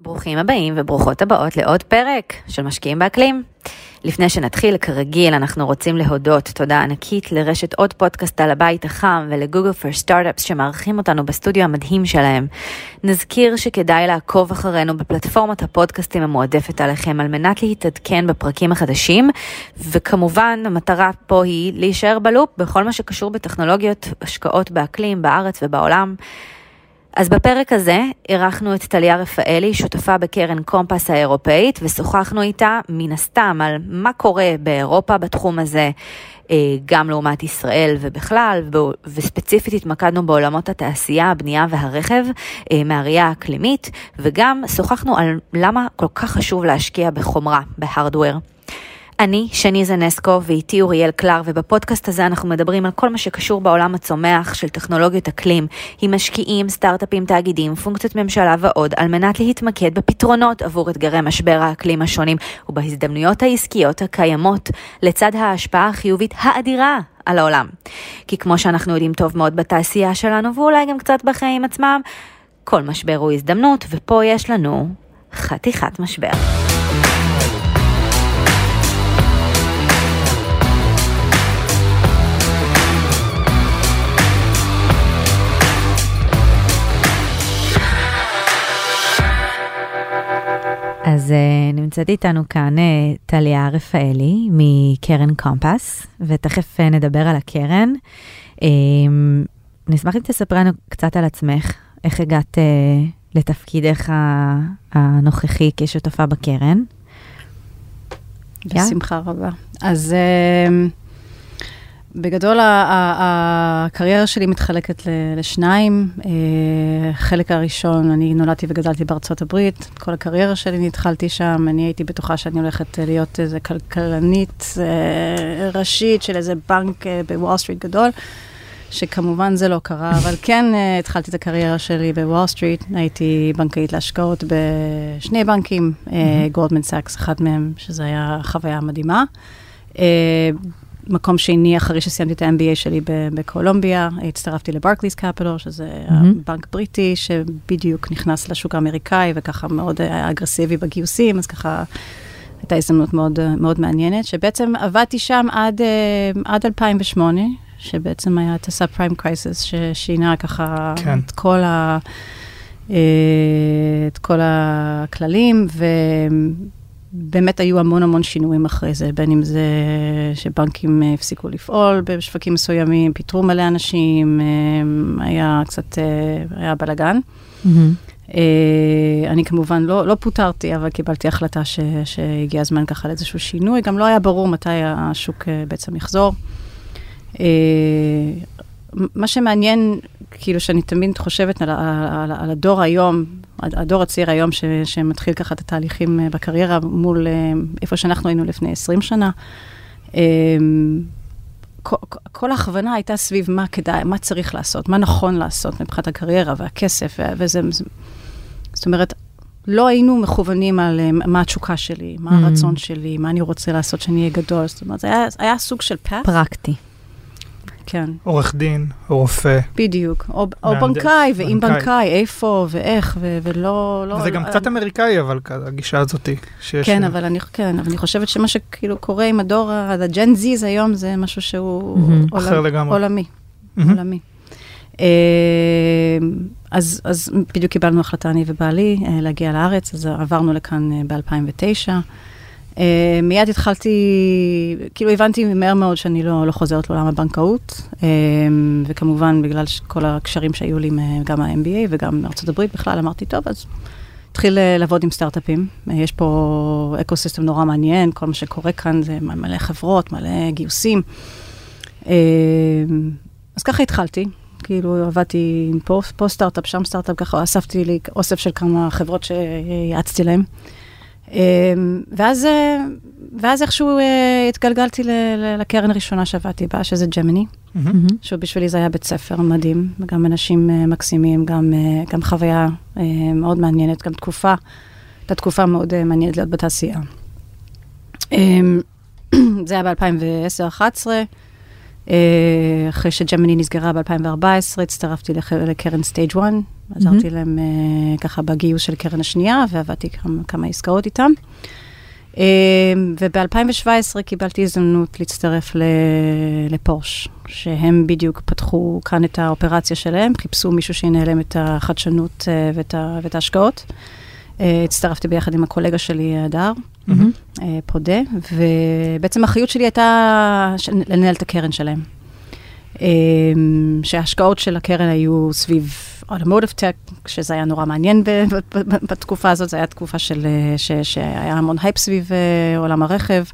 ברוכים הבאים וברוכות הבאות לעוד פרק של משקיעים באקלים. לפני שנתחיל, כרגיל, אנחנו רוצים להודות תודה ענקית לרשת עוד פודקאסט על הבית החם ולגוגל פור סטארט-אפס שמארחים אותנו בסטודיו המדהים שלהם. נזכיר שכדאי לעקוב אחרינו בפלטפורמת הפודקאסטים המועדפת עליכם על מנת להתעדכן בפרקים החדשים, וכמובן המטרה פה היא להישאר בלופ בכל מה שקשור בטכנולוגיות השקעות באקלים בארץ ובעולם. אז בפרק הזה אירחנו את טליה רפאלי, שותפה בקרן קומפס האירופאית, ושוחחנו איתה מן הסתם על מה קורה באירופה בתחום הזה, אה, גם לעומת ישראל ובכלל, וספציפית התמקדנו בעולמות התעשייה, הבנייה והרכב אה, מהראייה האקלימית, וגם שוחחנו על למה כל כך חשוב להשקיע בחומרה, בהארדוור. אני שני זנסקו ואיתי אוריאל קלר ובפודקאסט הזה אנחנו מדברים על כל מה שקשור בעולם הצומח של טכנולוגיות אקלים עם משקיעים, סטארט-אפים, תאגידים, פונקציות ממשלה ועוד על מנת להתמקד בפתרונות עבור אתגרי משבר האקלים השונים ובהזדמנויות העסקיות הקיימות לצד ההשפעה החיובית האדירה על העולם. כי כמו שאנחנו יודעים טוב מאוד בתעשייה שלנו ואולי גם קצת בחיים עצמם, כל משבר הוא הזדמנות ופה יש לנו חתיכת משבר. אז uh, נמצאת איתנו כאן uh, טליה רפאלי מקרן קומפס, ותכף uh, נדבר על הקרן. Uh, נשמח אם תספרי לנו קצת על עצמך, איך הגעת uh, לתפקידך הנוכחי כשותפה בקרן. בשמחה רבה. אז... Uh, בגדול, הקריירה שלי מתחלקת לשניים. אה, חלק הראשון, אני נולדתי וגדלתי בארצות הברית. כל הקריירה שלי התחלתי שם. אני הייתי בטוחה שאני הולכת להיות איזה כלכלנית אה, ראשית של איזה בנק אה, בוול סטריט גדול, שכמובן זה לא קרה, אבל כן התחלתי את הקריירה שלי בוול סטריט. הייתי בנקאית להשקעות בשני בנקים, גולדמן סאקס, אחד מהם, שזו הייתה חוויה מדהימה. מקום שני, אחרי שסיימתי את ה-MBA שלי בקולומביה, הצטרפתי לברקליס קפיטול, שזה mm-hmm. בנק בריטי שבדיוק נכנס לשוק האמריקאי וככה מאוד אגרסיבי בגיוסים, אז ככה הייתה הזדמנות מאוד, מאוד מעניינת, שבעצם עבדתי שם עד, עד 2008, שבעצם היה את הסאב פריים קרייסס, ששינה ככה כן. את כל ה... את כל הכללים, ו... באמת היו המון המון שינויים אחרי זה, בין אם זה שבנקים אה, הפסיקו לפעול בשווקים מסוימים, פיטרו מלא אנשים, אה, היה קצת, אה, היה בלאגן. Mm-hmm. אני כמובן לא, לא פוטרתי, אבל קיבלתי החלטה ש, שהגיע הזמן ככה לאיזשהו שינוי. גם לא היה ברור מתי השוק בעצם יחזור. מה שמעניין, כאילו, שאני תמיד חושבת על, על, על הדור היום, הדור הצעיר היום, ש, שמתחיל ככה את התהליכים אה, בקריירה מול אה, איפה שאנחנו היינו לפני 20 שנה, אה, כל, כל ההכוונה הייתה סביב מה כדאי, מה צריך לעשות, מה נכון לעשות מבחינת הקריירה והכסף, וזה, זאת אומרת, לא היינו מכוונים על מה התשוקה שלי, מה mm. הרצון שלי, מה אני רוצה לעשות שאני אהיה גדול. זאת אומרת, זה היה, היה סוג של פאט. פרקטי. כן. עורך דין, או רופא. בדיוק, או, או בנקאי, ואם בנקאי, איפה ואיך, ו- ולא... לא, זה לא, גם לא, קצת אמריקאי, אבל הגישה הזאתי. כן, אבל אני, כן, אבל אני חושבת שמה שכאילו קורה עם הדור, הג'ן זיז היום, זה משהו שהוא mm-hmm. עולם, אחר לגמרי. עולמי. Mm-hmm. עולמי. אה, אז, אז בדיוק קיבלנו החלטה, אני ובעלי, אה, להגיע לארץ, אז עברנו לכאן אה, ב-2009. Uh, מיד התחלתי, כאילו הבנתי מהר מאוד שאני לא, לא חוזרת לעולם הבנקאות, uh, וכמובן בגלל כל הקשרים שהיו לי גם מה-MBA וגם מארצות הברית בכלל, אמרתי, טוב, אז התחיל uh, לעבוד עם סטארט-אפים. Uh, יש פה אקו-סיסטם נורא מעניין, כל מה שקורה כאן זה מלא חברות, מלא גיוסים. Uh, אז ככה התחלתי, כאילו עבדתי פה, פה סטארט-אפ, שם סטארט-אפ, ככה אספתי לי אוסף של כמה חברות שיעצתי להן. אמ, ואז, אה, ואז איכשהו אה, התגלגלתי לקרן הראשונה שעבדתי בה, שזה ג'מיני, mm-hmm. שבשבילי זה היה בית ספר מדהים, וגם אנשים אה, מקסימים, גם, גם חוויה מאוד מעניינת, גם תקופה, הייתה תקופה מאוד מעניינת להיות בתעשייה. אמ, זה היה ב-2010-2011. אחרי שג'מיני נסגרה ב-2014, הצטרפתי לקרן סטייג' 1, עזרתי להם אה, ככה בגיוס של קרן השנייה, ועבדתי כמה, כמה עסקאות איתם. אה, וב-2017 קיבלתי הזדמנות להצטרף ל- לפורש, שהם בדיוק פתחו כאן את האופרציה שלהם, חיפשו מישהו שינהל להם את החדשנות אה, ואת, ה- ואת ההשקעות. אה, הצטרפתי ביחד עם הקולגה שלי, הדר, מהמם. אה, פודה, ובעצם האחריות שלי הייתה לנהל את הקרן שלהם. אה, שההשקעות של הקרן היו סביב automotive tech, שזה היה נורא מעניין בתקופה הזאת, זו הייתה תקופה של, אה, ש, שהיה המון הייפ סביב אה, עולם הרכב,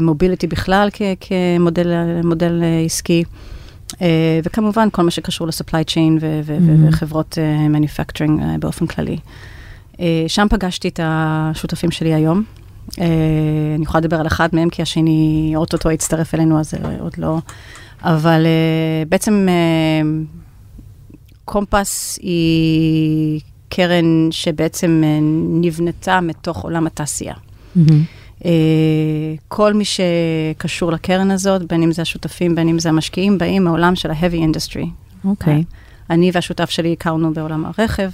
mobility בכלל כ, כמודל מודל אה, עסקי, אה, וכמובן כל מה שקשור ל-supply chain ו- ו- Mhm. וחברות אה, manufacturing אה, באופן כללי. אה, שם פגשתי את השותפים שלי היום. אה, אני יכולה לדבר על אחד מהם, כי השני אוטוטו הצטרף אלינו, אז אה, עוד לא. אבל אה, בעצם אה, קומפס היא קרן שבעצם אה, נבנתה מתוך עולם התעשייה. אה, כל מי שקשור לקרן הזאת, בין אם זה השותפים, בין אם זה המשקיעים, באים מעולם של ה-heavy industry. אוקיי. אני והשותף שלי הכרנו בעולם הרכב.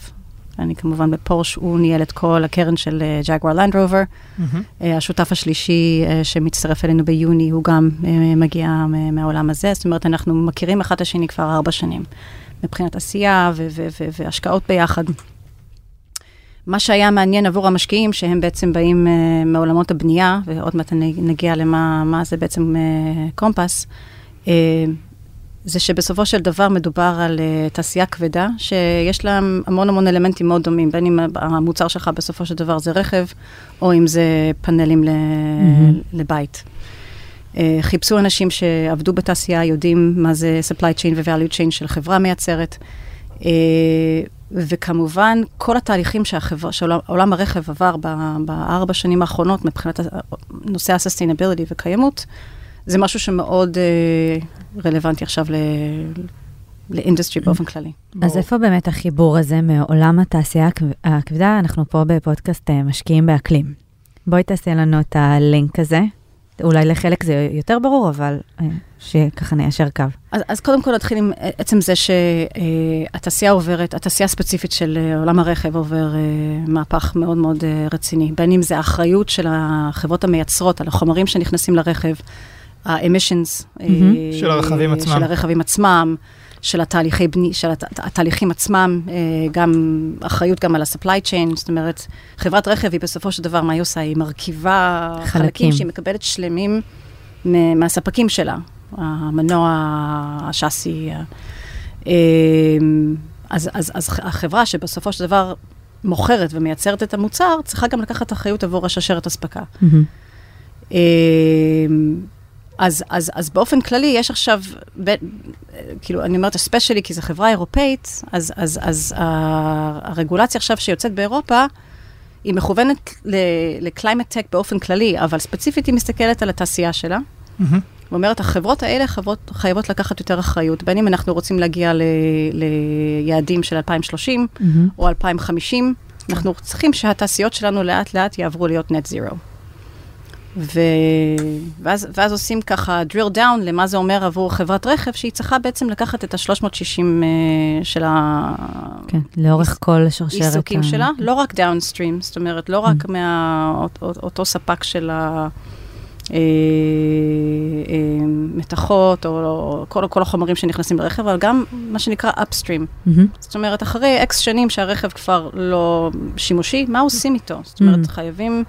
אני כמובן בפורש, הוא ניהל את כל הקרן של ג'גואר לנד רובר. מהמם. השותף השלישי אה, שמצטרף אלינו ביוני, הוא גם אה, מגיע מ- מהעולם הזה. זאת אומרת, אנחנו מכירים אחד את השני כבר ארבע שנים, מבחינת עשייה והשקעות ביחד. מה שהיה מעניין עבור המשקיעים, שהם בעצם באים uh, מעולמות הבנייה, ועוד מעט נגיע למה מה זה בעצם uh, קומפס, uh, זה שבסופו של דבר מדובר על uh, תעשייה כבדה, שיש לה המון המון אלמנטים מאוד דומים, בין אם המוצר שלך בסופו של דבר זה רכב, או אם זה פאנלים ל- מהמם. לבית. Uh, חיפשו אנשים שעבדו בתעשייה, יודעים מה זה supply chain ו-value chain של חברה מייצרת. Uh, וכמובן, כל התהליכים שהחברה, שעולם הרכב עבר ב- בארבע שנים האחרונות מבחינת נושא ה-sustainability וקיימות, זה משהו שמאוד uh, רלוונטי עכשיו ל- ל-industry באופן כללי. אז. איפה באמת החיבור הזה מעולם התעשייה הכב- הכבדה? אנחנו פה בפודקאסט אה, משקיעים באקלים. בואי תעשי לנו את הלינק הזה. אולי לחלק זה יותר ברור, אבל אה, שככה ניישר קו. אז, אז קודם כל נתחיל עם אה, עצם זה שהתעשייה עוברת, התעשייה הספציפית של אה, עולם הרכב עובר אה, מהפך מאוד מאוד אה, רציני. בין אם זה האחריות של החברות המייצרות על החומרים שנכנסים לרכב, ה-emissions. אה, מהמם. של הרכבים עצמם. של הרכבים עצמם, של התהליכי בני, של הת, התהליכים עצמם, אה, גם אחריות גם על ה-supply chain, זאת אומרת, חברת רכב היא בסופו של דבר, מה היא עושה? היא מרכיבה חלקים. חלקים שהיא מקבלת שלמים מהספקים שלה, המנוע, השאסי. אה, אז, אז, אז החברה שבסופו של דבר מוכרת ומייצרת את המוצר, צריכה גם לקחת אחריות עבור השרשרת אספקה. מהמם. אז, אז, אז באופן כללי, יש עכשיו, ב, כאילו, אני אומרת, especially כי זו חברה אירופאית, אז, אז, אז הרגולציה עכשיו שיוצאת באירופה, היא מכוונת ל-climate tech באופן כללי, אבל ספציפית היא מסתכלת על התעשייה שלה. מהמם. ואומרת, החברות האלה חייבות, חייבות לקחת יותר אחריות, בין אם אנחנו רוצים להגיע ל, ליעדים של 2030 מהמם. או 2050, אנחנו צריכים שהתעשיות שלנו לאט לאט יעברו להיות net zero. ו... ואז, ואז עושים ככה drill down למה זה אומר עבור חברת רכב, שהיא צריכה בעצם לקחת את ה-360 uh, של ה... כן, לאורך כל שרשרת. עיסוקים ה- שלה, לא רק דאונסטרים, זאת אומרת, לא רק מאותו ספק של המתכות, או או כל, כל החומרים שנכנסים לרכב, אבל גם מה שנקרא upstream. מהמם. זאת אומרת, אחרי אקס שנים שהרכב כבר לא שימושי, מה עושים איתו? זאת אומרת, Mm. חייבים...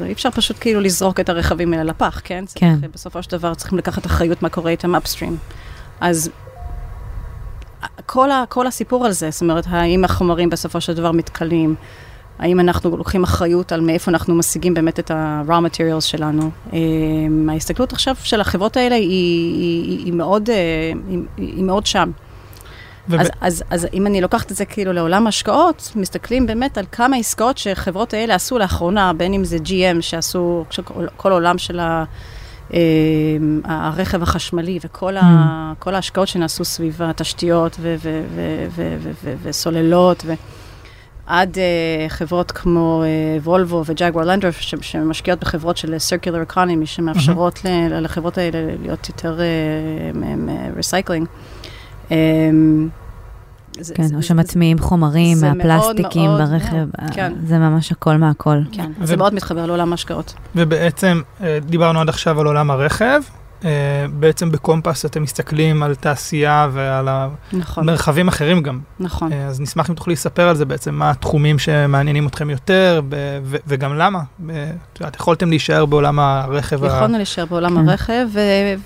זה אי אפשר פשוט כאילו לזרוק את הרכבים האלה לפח, כן? כן. צריך, בסופו של דבר צריכים לקחת אחריות מה קורה איתם upstream. אז כל, ה, כל הסיפור על זה, זאת אומרת, האם החומרים בסופו של דבר מתכלים, האם אנחנו לוקחים אחריות על מאיפה אנחנו משיגים באמת את ה-raw materials שלנו. Um, ההסתכלות עכשיו של החברות האלה היא, היא, היא, היא, מאוד, uh, היא, היא מאוד שם. וב- אז, אז, אז אם אני לוקחת את זה כאילו לעולם השקעות, מסתכלים באמת על כמה עסקאות שחברות האלה עשו לאחרונה, בין אם זה GM שעשו כל, עולם של ה, אה, הרכב החשמלי וכל ה, כל ההשקעות שנעשו סביב התשתיות וסוללות, עד אה, חברות כמו אה, וולבו וג'אגואר לנדרוף, ש- שמשקיעות בחברות של circular economy, שמאפשרות ל- לחברות האלה להיות יותר recycling. אמ, זה- כן, זה- או שמטמיעים חומרים מאוד מהפלסטיקים מאוד, ברכב, כן. זה ממש הכל מהכל. כן, ו- זה מאוד מתחבר לעולם ההשקעות. ובעצם אה, דיברנו עד עכשיו על עולם הרכב. אה, בעצם בקומפס אתם מסתכלים על תעשייה ועל נכון, המרחבים אחרים גם. נכון. אה, אז נשמח אם תוכלי לספר על זה בעצם, מה התחומים שמעניינים אתכם יותר, ו- וגם למה. ב- את יודעת, יכולתם להישאר בעולם הרכב. ה- יכולנו להישאר בעולם כן. הרכב,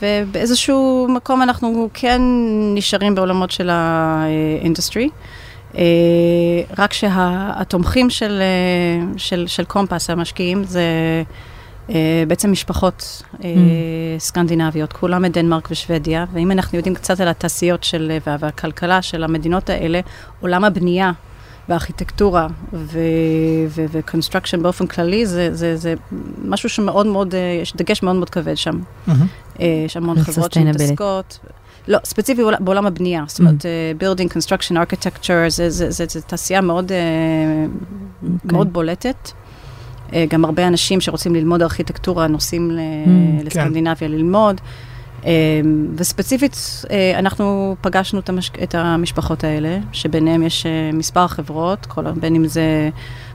ובאיזשהו מקום אנחנו כן נשארים בעולמות של ה-industry. אה, רק שהתומכים של, אה, של, של קומפס, המשקיעים, זה אה, בעצם משפחות אה, Mm. סקנדינביות, כולם מדנמרק ושוודיה, ואם אנחנו יודעים קצת על התעשיות של, וה- והכלכלה של המדינות האלה, עולם הבנייה והארכיטקטורה ו-construction באופן כללי, זה, זה, זה משהו שמאוד מאוד, אה, יש דגש מאוד מאוד כבד שם. אה, יש המון חברות. שמתעסקות. לא, ספציפי בעול- בעולם הבנייה, זאת אומרת, אה, building, construction, architecture, זה, תעשייה מאוד, אה, אוקיי. מאוד בולטת. אה, גם הרבה אנשים שרוצים ללמוד ארכיטקטורה נוסעים Mm, לסקנדינביה ללמוד. אה, וספציפית, אה, אנחנו פגשנו את. את המשפחות האלה, שביניהם יש מספר חברות, כל... בין אם זה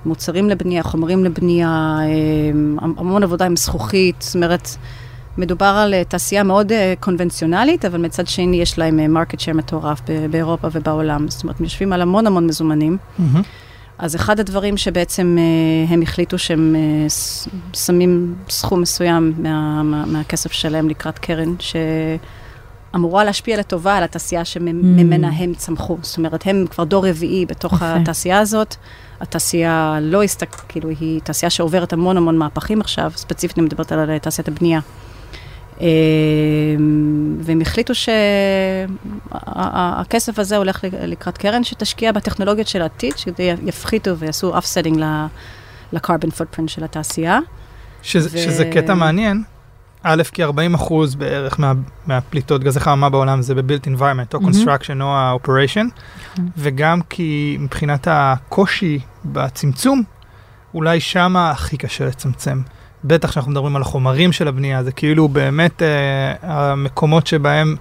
מוצרים לבנייה, חומרים לבנייה, המון עבודה עם זכוכית, זאת אומרת, מדובר על תעשייה מאוד קונבנציונלית, אבל מצד שני יש להם market share מטורף באירופה ובעולם. זאת אומרת, הם יושבים על המון המון מזומנים. מהמם. אז אחד הדברים שבעצם אה, הם החליטו שהם אה, שמים סכום מסוים מה, מה, מהכסף שלהם לקראת קרן, שאמורה להשפיע לטובה על התעשייה שממנה הם צמחו. זאת אומרת, הם כבר דור רביעי בתוך יפה. התעשייה הזאת. התעשייה לא הסתק... כאילו, היא תעשייה שעוברת המון המון מהפכים עכשיו, ספציפית אני מדברת על תעשיית הבנייה. אה, והם החליטו שהכסף הזה הולך לקראת קרן שתשקיע בטכנולוגיות של העתיד, שיפחיתו ויעשו offsetting ל- ל-carbon footprint של התעשייה. שזה, ו- שזה קטע מעניין. א', כי 40 אחוז בערך מה, מהפליטות גזי חממה בעולם זה ב-built environment, או construction או ה-operation, נכון. וגם כי מבחינת הקושי בצמצום, אולי שמה הכי קשה לצמצם. בטח כשאנחנו מדברים על החומרים של הבנייה, זה כאילו באמת אה, המקומות שבהם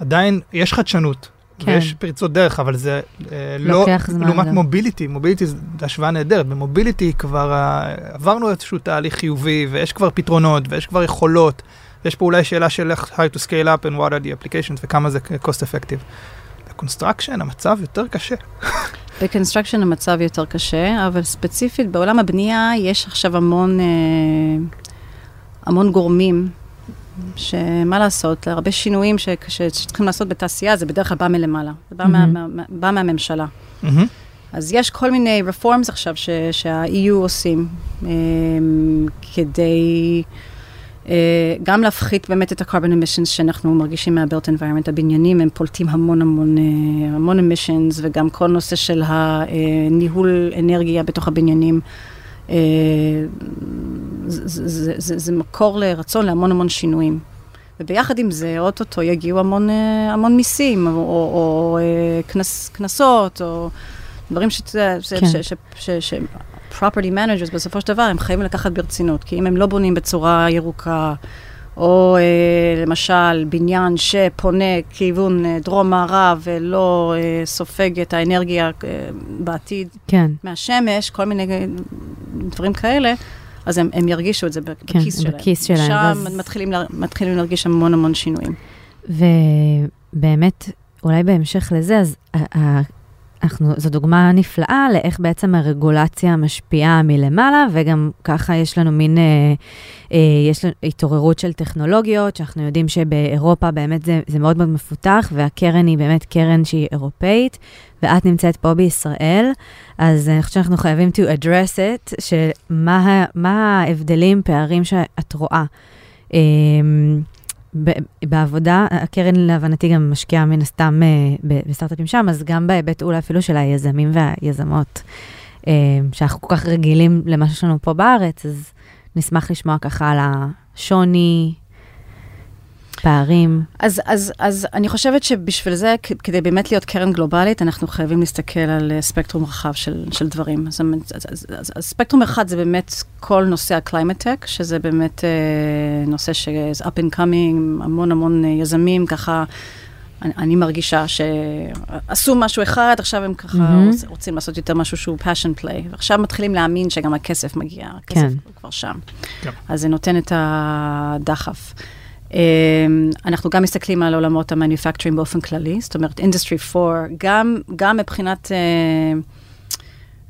עדיין יש חדשנות. כן. ויש פריצות דרך, אבל זה אה, לא, לעומת גם. מוביליטי, מוביליטי זו השוואה נהדרת, במוביליטי כבר אה, עברנו איזשהו תהליך חיובי, ויש כבר פתרונות, ויש כבר יכולות, ויש פה אולי שאלה של איך how to scale up and what are the applications וכמה זה cost effective. ב-construction המצב יותר קשה. ב-construction המצב יותר קשה, אבל ספציפית בעולם הבנייה יש עכשיו המון, אה, המון גורמים, שמה לעשות, הרבה שינויים ש, ש, שצריכים לעשות בתעשייה, זה בדרך כלל בא מלמעלה, זה בא, מהמם. מה, בא מהממשלה. מהמם. אז יש כל מיני reforms עכשיו ש, שה-EU עושים, אה, כדי גם להפחית באמת את ה-carbon emissions שאנחנו מרגישים מה-built environment. הבניינים הם פולטים המון המון, אה, המון emissions, וגם כל נושא של הניהול אנרגיה בתוך הבניינים. אה, זה, זה, זה, זה מקור לרצון להמון המון שינויים. וביחד עם זה, אוטוטו יגיעו המון, אה, המון מיסים, או, או, או אה, קנס, קנסות, או דברים ש... ש, כן. ש, ש, ש, ש property managers בסופו של דבר, הם חייבים לקחת ברצינות, כי אם הם לא בונים בצורה ירוקה, או אה, למשל בניין שפונה כיוון אה, דרום-מערב ולא אה, סופג את האנרגיה אה, בעתיד כן, מהשמש, כל מיני אה, דברים כאלה, אז הם, הם ירגישו את זה בכיס כן, שלהם. בכיס שלהם, שם ואז- מתחילים, לה- מתחילים להרגיש המון המון שינויים. ובאמת, אולי בהמשך לזה, אז אנחנו, זו דוגמה נפלאה לאיך בעצם הרגולציה משפיעה מלמעלה, וגם ככה יש לנו מין, אה, אה, יש לנו התעוררות של טכנולוגיות, שאנחנו יודעים שבאירופה באמת זה, זה מאוד מאוד מפותח, והקרן היא באמת קרן שהיא אירופאית, ואת נמצאת פה בישראל, אז אני חושבת שאנחנו חייבים to address it, שמה מה ההבדלים, פערים שאת רואה. אה, בעבודה, הקרן להבנתי גם משקיעה מן הסתם אה, בסטארט-אפים שם, אז גם בהיבט אולי אפילו של היזמים והיזמות, אה, שאנחנו כל כך רגילים למה שיש לנו פה בארץ, אז נשמח לשמוע ככה על השוני, פערים. אז, אז, אז אני חושבת שבשביל זה, כדי באמת להיות קרן גלובלית, אנחנו חייבים להסתכל על אה, ספקטרום רחב של, של דברים. אז, אז, אז, אז, אז ספקטרום אחד זה באמת כל נושא ה-climate tech, שזה באמת אה, נושא ש- is up and coming, המון המון אה, יזמים ככה. אני, אני מרגישה שעשו משהו אחד, עכשיו הם ככה מהמם. רוצים לעשות יותר משהו שהוא passion play, ועכשיו מתחילים להאמין שגם הכסף מגיע, הכסף כן. הוא כבר שם. כן. אז זה נותן את הדחף. אמ, אנחנו גם מסתכלים על עולמות המניפקטורינג באופן כללי, זאת אומרת, Industry 4, גם, גם מבחינת, אה,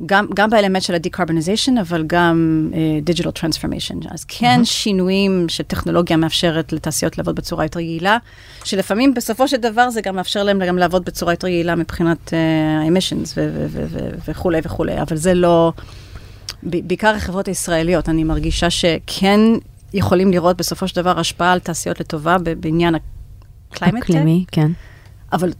גם, גם באלמנט של ה-decarbonization, אבל גם אה, digital transformation. אז כן מהמם. שינויים שטכנולוגיה מאפשרת לתעשיות לעבוד בצורה יותר יעילה, שלפעמים בסופו של דבר זה גם מאפשר להם גם לעבוד בצורה יותר יעילה מבחינת אה, ה-emissions ו- ו- ו- ו- וכולי וכולי, אבל זה לא... בעיקר החברות הישראליות, אני מרגישה שכן יכולים לראות בסופו של דבר השפעה על תעשיות לטובה בעניין tech, אקלימי, כן. אבל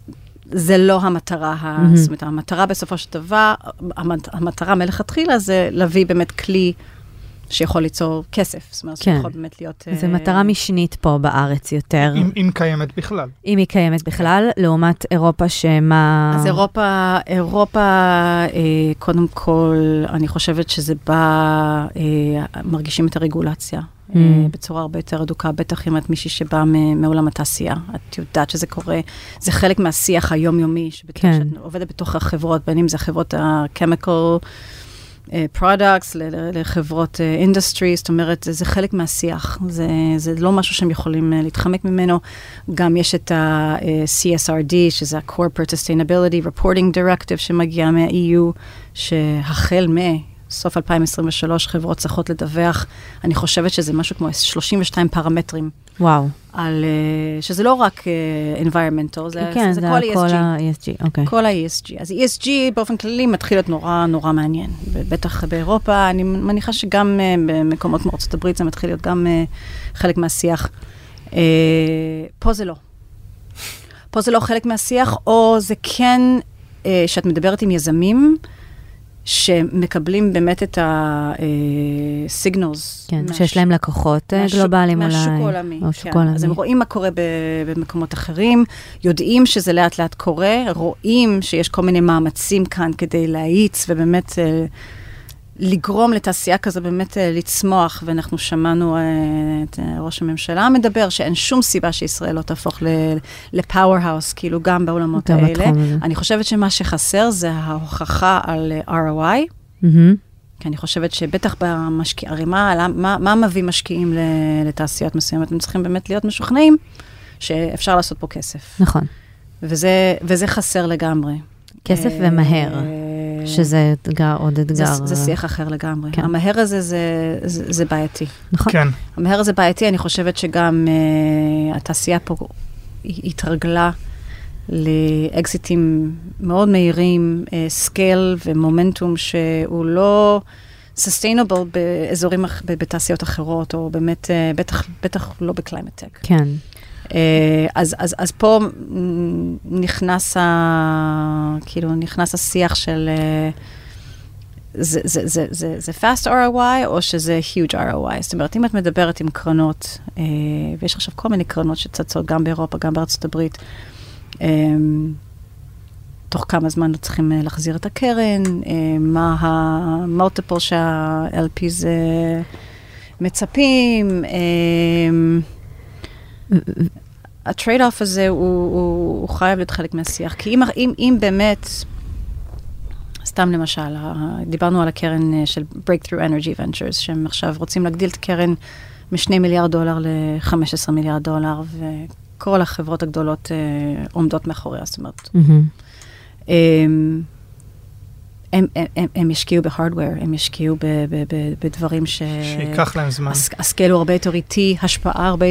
זה לא המטרה, מהמם. זאת אומרת, המטרה בסופו של דבר, המט- המטרה מלכתחילה זה להביא באמת כלי שיכול ליצור כסף, זאת אומרת, כן. שיכול באמת להיות... זו אה, מטרה משנית פה בארץ יותר, אם, אם קיימת בכלל. אם היא קיימת בכלל, לעומת אירופה שמה... אז אירופה, אירופה, אה, קודם כל, אני חושבת שזה בא, אה, מרגישים את הרגולציה Mm. אה, בצורה הרבה יותר אדוקה, בטח אם את מישהי שבאה מ- מעולם התעשייה. את יודעת שזה קורה, זה חלק מהשיח היומיומי, שבתוך כן. שאת עובדת בתוך החברות, בין אם זה חברות ה-chemical אה, products, לחברות אה, industry, זאת אומרת, זה, זה חלק מהשיח. זה, זה לא משהו שהם יכולים להתחמק ממנו. גם יש את ה-CSRD, שזה ה-Corporate Sustainability Reporting Directive שמגיע מה-EU, שהחל מסוף 2023 חברות צריכות לדווח, אני חושבת שזה משהו כמו 32 פרמטרים. וואו. על, אה, שזה לא רק אה, environmental, זה, כן, זה, זה כל כל ESG. ה-ESG, אוקיי. כל ה-ESG. אז ESG באופן כללי מתחיל להיות נורא נורא מעניין. בטח באירופה, אני מניחה שגם uh, במקומות כמו ארצות הברית זה מתחיל להיות גם uh, חלק מהשיח. Uh, פה זה לא. פה זה לא חלק מהשיח, או זה כן, uh, שאת מדברת עם יזמים, שמקבלים באמת את ה-signals. כן, שיש להם לקוחות אה, גלובליים אולי. מהשוק העולמי. או שוק כן. העולמי. אז הם רואים מה קורה ב- במקומות אחרים, יודעים שזה לאט לאט קורה, רואים שיש כל מיני מאמצים כאן כדי להאיץ ובאמת אה, לגרום לתעשייה כזו באמת אה, לצמוח, ואנחנו שמענו אה, את אה, ראש הממשלה מדבר שאין שום סיבה שישראל לא תהפוך לפאוור האוס, כאילו גם בעולמות גם האלה. בתחום. אני חושבת שמה שחסר זה ההוכחה על ROI. מהמם. כי אני חושבת שבטח במשקיע, הרי מה, מה, מה מביא משקיעים לתעשיות מסוימת? הם צריכים באמת להיות משוכנעים שאפשר לעשות פה כסף. נכון. וזה, וזה חסר לגמרי. כסף ומהר, שזה אתגר, עוד אתגר. זה, זה שיח אחר לגמרי. כן. המהר הזה זה, זה, זה בעייתי. נכון. כן. המהר הזה בעייתי, אני חושבת שגם uh, התעשייה פה התרגלה לאקזיטים מאוד מהירים, scale ומומנטום שהוא לא sustainable באזורים, בתעשיות אחרות, או באמת, אה, בטח, בטח לא ב-climate tech. כן. אה, אז, אז, אז פה נכנס, ה, כאילו, נכנס השיח של... אה, זה, זה, זה, זה, זה fast ROI או שזה huge ROI? זאת אומרת, אם את מדברת עם קרנות, אה, ויש עכשיו כל מיני קרנות שצצות גם באירופה, גם בארצות הברית, אה, תוך כמה זמן צריכים אה, להחזיר את הקרן, אה, מה ה-multiple שה-LPs אה, מצפים, אה, ה-trade-off הזה הוא, הוא, הוא חייב להיות חלק מהשיח. כי אם, אם, אם באמת, סתם למשל, דיברנו על הקרן אה, של Breakthrough Energy Ventures, שהם עכשיו רוצים להגדיל את הקרן מ-2 מיליארד דולר ל-15 מיליארד דולר, וכל החברות הגדולות אה, עומדות מאחוריה, זאת אומרת. הם, הם, הם, הם, הם ישקיעו ב-hardware, הם ישקיעו ב, ב, ב, בדברים ש... שייקח להם זמן. הס- ה-scale הוא הרבה יותר איטי, השפעה הרבה,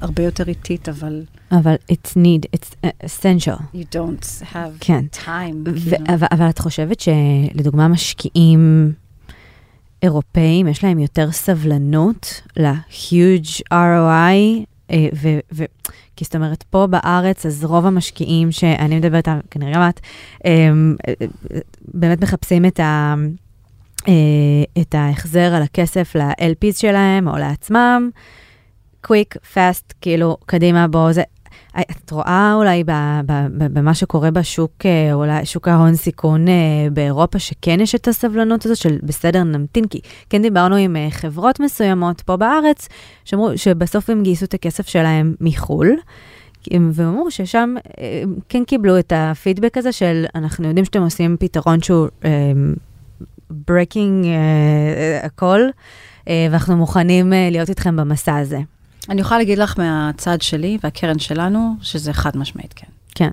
הרבה יותר איטית, אבל אבל it's needed, it's essential. you don't have כן. time. ו-. אבל, אבל את חושבת שלדוגמה משקיעים אירופאים, יש להם יותר סבלנות ל-huge ROI, אה, ו, ו, כי זאת אומרת, פה בארץ, אז רוב המשקיעים שאני מדברת, על- כנראה גם את, אה, אה, באמת מחפשים את, ה, אה, את ההחזר על הכסף ל-LPs שלהם או לעצמם, quick, fast, כאילו, קדימה, בוא, זה... את רואה אולי במה שקורה בשוק, אה, אולי שוק ההון סיכון אה, באירופה, שכן יש את הסבלנות הזאת של בסדר, נמתין, כי כן דיברנו עם אה, חברות מסוימות פה בארץ, שאמרו שבסוף הם גייסו את הכסף שלהם מחו"ל, הם- והם אמרו ששם אה, כן קיבלו את הפידבק הזה של, אנחנו יודעים שאתם עושים פתרון שהוא breaking uh, הכל, uh, ואנחנו מוכנים uh, להיות איתכם במסע הזה. אני יכולה להגיד לך מהצד שלי והקרן שלנו, שזה חד משמעית כן. כן.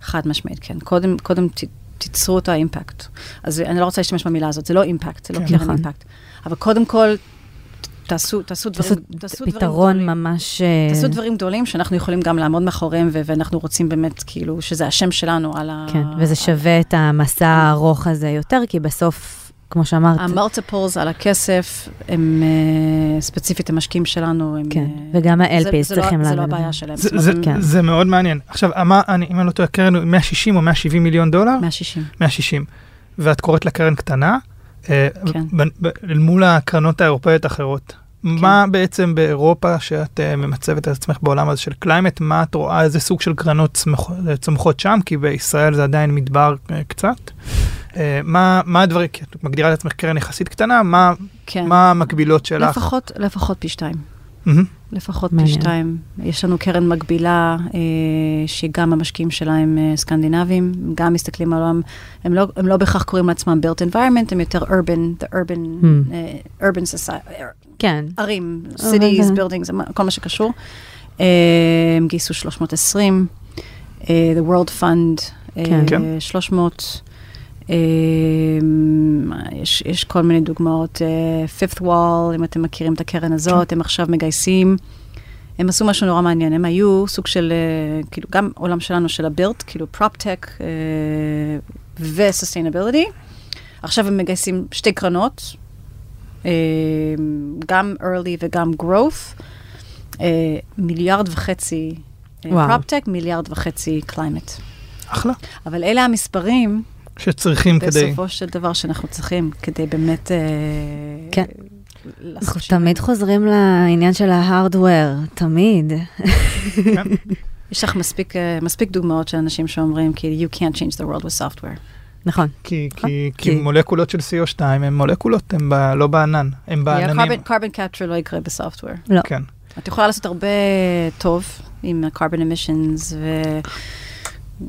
חד משמעית כן. קודם, קודם ת, תיצרו את האימפקט. אז אני לא רוצה להשתמש במילה הזאת, זה לא אימפקט, זה לא כן, קרן נכון. אימפקט. אבל קודם כל, תעשו, תעשו דברים, תעשו דברים פתרון גדולים. ממש... אה, תעשו דברים גדולים שאנחנו יכולים גם לעמוד מאחוריהם, ו- ואנחנו רוצים באמת, כאילו, שזה השם שלנו על ה... כן, וזה שווה את המסע הארוך הזה יותר, כי בסוף, כמו שאמרת, ה-multiples על הכסף, הם אה, ספציפית המשקיעים שלנו, הם... כן, אה, וגם ה-LPs לא- צריכים זה לא לעבוד. הבעיה שלהם. זה, כן. זה מאוד מעניין. עכשיו, מה, אני, אם אני לא טועה, הקרן הוא 160 או 170 מיליון דולר? 160. 160. ואת קוראת לה קרן קטנה, אה, כן. מול הקרנות האירופאיות האחרות. מה בעצם באירופה, שאת אה, ממצבת את עצמך בעולם הזה של climate, מה את רואה, איזה סוג של קרנות צמח- צומחות שם? כי בישראל זה עדיין מדבר אה, קצת. אה, מה, מה הדברים, כי את מגדירה את עצמך קרן יחסית קטנה, מה, כן. מה המקבילות שלך? לפחות, לפחות פי שתיים. מהמם. לפחות פי מעניין. שתיים. יש לנו קרן מקבילה, אה, שגם המשקיעים שלה הם אה, סקנדינבים, גם מסתכלים על העולם, הם לא, הם לא בהכרח קוראים לעצמם built environment, הם יותר urban, the urban, Hmm. אה, urban society, כן, ערים, אבל cities, זה- buildings, כל מה שקשור. אה, הם גייסו 320, אה, the World Fund, אה, כן. כן. 300. אה, יש, יש כל מיני דוגמאות, אה, Fifth Wall, אם אתם מכירים את הקרן הזאת, הם עכשיו מגייסים. הם עשו משהו נורא מעניין, הם היו סוג של, אה, כאילו, גם עולם שלנו של ה-built, כאילו prop-tech ו-sustainability. עכשיו הם מגייסים שתי קרנות, אה, גם early וגם growth, אה, מיליארד וחצי. prop tech, מיליארד וחצי climate. אחלה. אבל אלה המספרים, שצריכים כדי... בסופו של דבר, שאנחנו צריכים כדי באמת... אה, כן. אנחנו. תמיד חוזרים לעניין של ה-hardware, תמיד. כן. יש לך מספיק, אה, מספיק דוגמאות של אנשים שאומרים, כי you can't change the world with software. נכון. כי, נכון. כי, כי- כי מולקולות של CO2 הן מולקולות, הן ב, לא בענן, הן בעננים. ה-carbon carbon capture לא יקרה בסופטוור. לא. כן. את יכולה לעשות הרבה טוב עם ה-carbon emissions ו...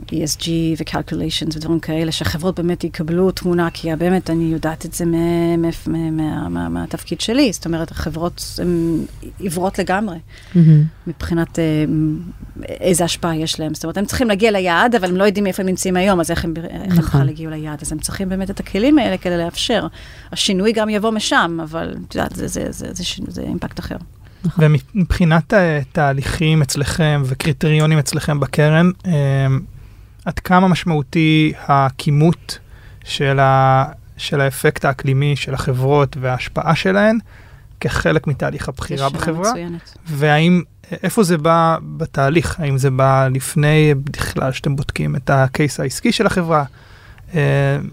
ESG ו-calculations ודברים כאלה, שהחברות באמת יקבלו תמונה, כי באמת אני יודעת את זה מה- מה- מה- מה- מה- מהתפקיד שלי. זאת אומרת, החברות הן עיוורות לגמרי. מהמם. מבחינת אה, איזה השפעה יש להם. זאת אומרת, הם צריכים להגיע ליעד, אבל הם לא יודעים איפה הם נמצאים היום, אז איך הם, הם נכון. בכלל הגיעו ליעד? אז הם צריכים באמת את הכלים האלה כדי לאפשר. השינוי גם יבוא משם, אבל את יודעת, זה, זה, זה, זה, זה, זה אימפקט אחר. ומבחינת ה- תהליכים אצלכם וקריטריונים אצלכם בקרן, אמ, עד כמה משמעותי הכימות של, ה, של האפקט האקלימי של החברות וההשפעה שלהן כחלק מתהליך הבחירה בחברה? מצוינת. והאם, איפה זה בא בתהליך? האם זה בא לפני בכלל שאתם בודקים את הקייס העסקי של החברה? Uh,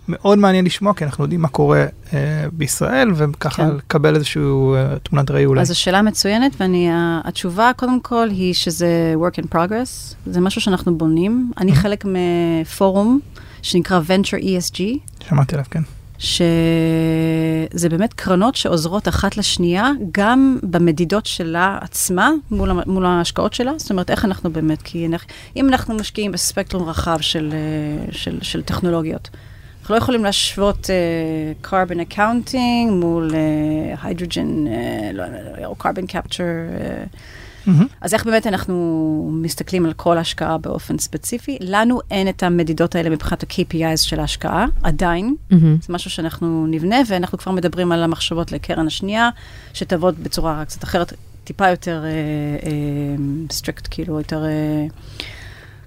מאוד מעניין לשמוע, כי אנחנו יודעים מה קורה uh, בישראל, וככה כן. לקבל איזושהי uh, תמונת ראי אולי. אז זו שאלה מצוינת, והתשובה קודם כל היא שזה work in progress, זה משהו שאנחנו בונים. אני חלק מפורום שנקרא Venture ESG, שמעתי עליו, כן. שזה באמת קרנות שעוזרות אחת לשנייה, גם במדידות שלה עצמה, מול, מול ההשקעות שלה. זאת אומרת, איך אנחנו באמת, כי אנחנו, אם אנחנו משקיעים בספקטרום רחב של, אה, של, של טכנולוגיות, אנחנו לא יכולים להשוות uh, carbon accounting מול uh, hydrogen, uh, לא, לא, או carbon capture. Uh, מהמם. אז איך באמת אנחנו מסתכלים על כל השקעה באופן ספציפי? לנו אין את המדידות האלה מבחינת ה-KPIs של ההשקעה, עדיין. מהמם. זה משהו שאנחנו נבנה, ואנחנו כבר מדברים על המחשבות לקרן השנייה, שתעבוד בצורה קצת אחרת, טיפה יותר strict, כאילו, יותר... אה,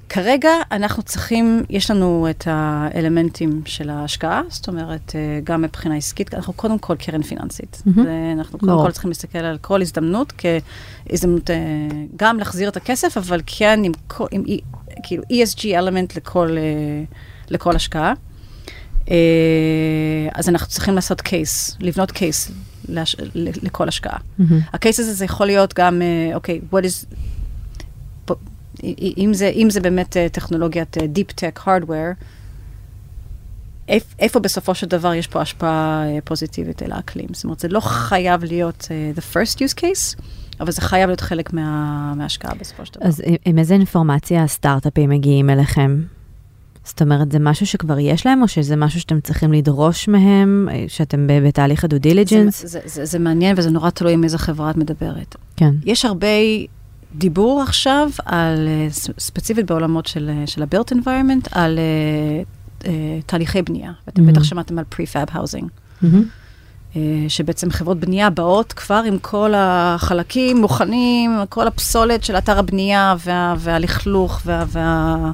כרגע אנחנו צריכים, יש לנו את האלמנטים של ההשקעה, זאת אומרת, אה, גם מבחינה עסקית, אנחנו קודם כל קרן פיננסית. מהמם. ואנחנו קודם ברור. כל צריכים להסתכל על כל הזדמנות כהזדמנות אה, גם להחזיר את הכסף, אבל כן עם, עם E- כאילו ESG element לכל, אה, לכל השקעה. אז אנחנו צריכים לעשות case, לבנות case לכל השקעה. מהמם. ה-case הזה זה יכול להיות גם, אוקיי, what is... אם זה, אם זה באמת אה, טכנולוגיית אה, Deep Tech Hardware, איפ- איפה בסופו של דבר יש פה השפעה אה, פוזיטיבית אל האקלים? זאת אומרת, זה לא חייב להיות אה, the first use case, אבל זה חייב להיות חלק מה, מההשקעה בסופו של דבר. אז עם- עם איזה אינפורמציה הסטארט-אפים מגיעים אליכם? זאת אומרת, זה משהו שכבר יש להם, או שזה משהו שאתם צריכים לדרוש מהם, שאתם בתהליך ה-due זה, diligence? זה, זה, זה מעניין וזה נורא תלוי עם איזה חברה את מדברת. כן. יש הרבה דיבור עכשיו על, אה, ספציפית בעולמות של, אה, של ה-built environment, על uh, uh, תהליכי בנייה. ואתם Mhm. בטח שמעתם על prefab housing. מהמם. אה, שבעצם חברות בנייה באות כבר עם כל החלקים מוכנים, כל הפסולת של אתר הבנייה וה, והלכלוך, וה, וה,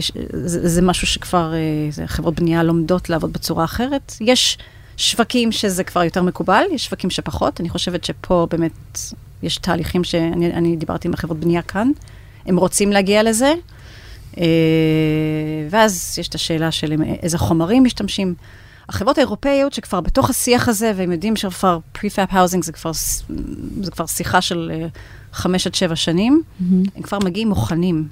ש- זה, זה משהו שכבר, אה, זה, חברות בנייה לומדות לעבוד בצורה אחרת. יש שווקים שזה כבר יותר מקובל, יש שווקים שפחות. אני חושבת שפה באמת יש תהליכים שאני אני דיברתי עם החברות בנייה כאן, הם רוצים להגיע לזה. אה, ואז יש את השאלה של איזה חומרים משתמשים. החברות האירופאיות שכבר בתוך השיח הזה, והם יודעים שכבר prefab housing זה כבר, זה כבר שיחה של אה, חמש עד שבע שנים, מהמם. הם כבר מגיעים מוכנים